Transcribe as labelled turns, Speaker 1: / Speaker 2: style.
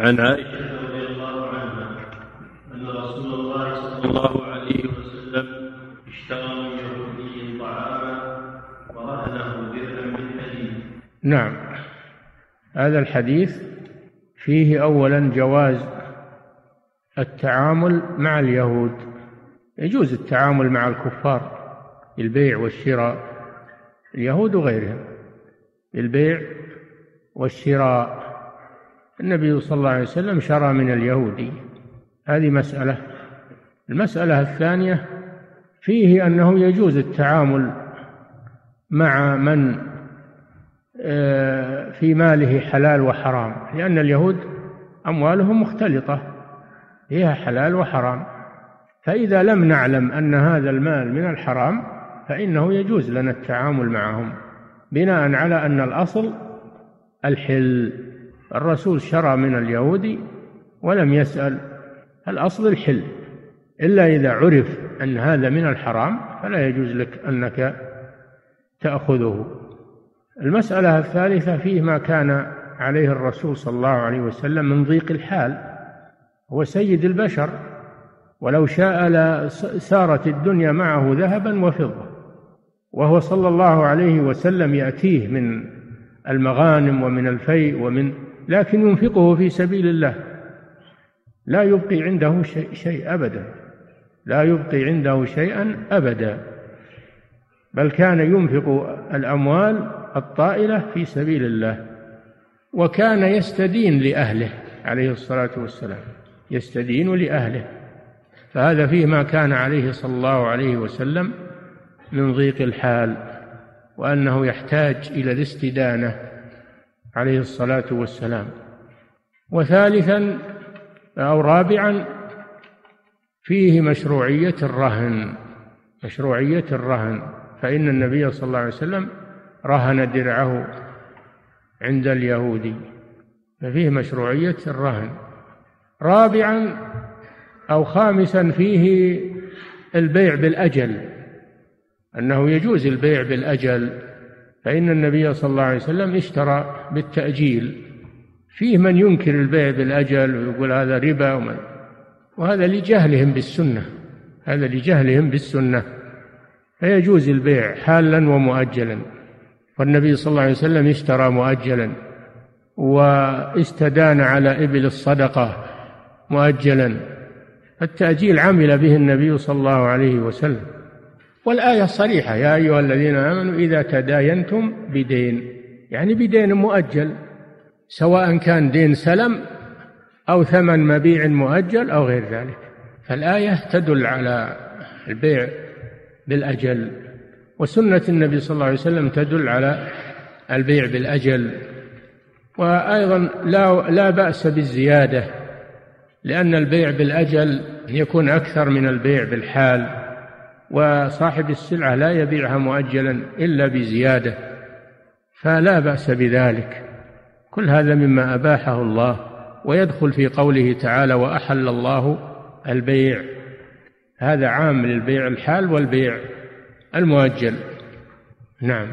Speaker 1: عن عائشة رضي الله عنها أن رسول الله صلى الله عليه وسلم اشترى من يهودي طعاما ورهنه درعا من حديد
Speaker 2: نعم. هذا الحديث فيه أولا جواز التعامل مع اليهود. يجوز التعامل مع الكفار البيع والشراء اليهود وغيرهم البيع والشراء. النبي صلى الله عليه وسلم شرى من اليهودي هذه مسألة. المسألة الثانية فيه أنه يجوز التعامل مع من آه، في ماله حلال وحرام لأن اليهود أموالهم مختلطة. فيها حلال وحرام. فإذا لم نعلم أن هذا المال من الحرام فإنه يجوز لنا التعامل معهم بناء على أن الأصل الحل. الرسول شرى من اليهودي ولم يسأل الأصل الحل؟ إلا إذا عرف أن هذا من الحرام فلا يجوز لك أنك تأخذه. المسألة الثالثة فيه ما كان عليه الرسول صلى الله عليه وسلم من ضيق الحال هو سيد البشر. ولو شاء لسارت الدنيا معه ذهبا وفضة. وهو صلى الله عليه وسلم يأتيه من المغانم ومن الفيء ومن لكن ينفقه في سبيل الله. لا يبقي عنده شيء, شيء أبدا. لا يبقي عنده شيئا أبدا. بل كان ينفق الأموال الطائلة في سبيل الله. وكان يستدين لأهله عليه الصلاة والسلام. يستدين لأهله. فهذا فيه ما كان عليه صلى الله عليه وسلم من ضيق الحال وأنه يحتاج إلى الاستدانة. عليه الصلاة والسلام. وثالثا أو رابعا فيه مشروعية الرهن. مشروعية الرهن. فإن النبي صلى الله عليه وسلم رهن درعه عند اليهودي. ففيه مشروعية الرهن. رابعا أو خامسا فيه البيع بالأجل. أنه يجوز البيع بالأجل. فإن النبي صلى الله عليه وسلم اشترى بالتأجيل. فيه من ينكر البيع بالأجل ويقول هذا ربا ومن وهذا لجهلهم بالسنة. هذا لجهلهم بالسنة. فيجوز البيع حالا ومؤجلا. والنبي صلى الله عليه وسلم اشترى مؤجلا. واستدان على إبل الصدقة مؤجلا. التأجيل عمل به النبي صلى الله عليه وسلم. والآية صريحة يا أيها الذين آمنوا إذا تداينتم بدين يعني بدين مؤجل سواء كان دين سلم أو ثمن مبيع مؤجل أو غير ذلك. فالآية تدل على البيع بالأجل وسنة النبي صلى الله عليه وسلم تدل على البيع بالأجل. وأيضا لا لا بأس بالزيادة لأن البيع بالأجل يكون أكثر من البيع بالحال. وصاحب السلعة لا يبيعها مؤجلا إلا بزيادة فلا بأس بذلك. كل هذا مما أباحه الله ويدخل في قوله تعالى وأحل الله البيع. هذا عام للبيع الحال والبيع المؤجل. نعم.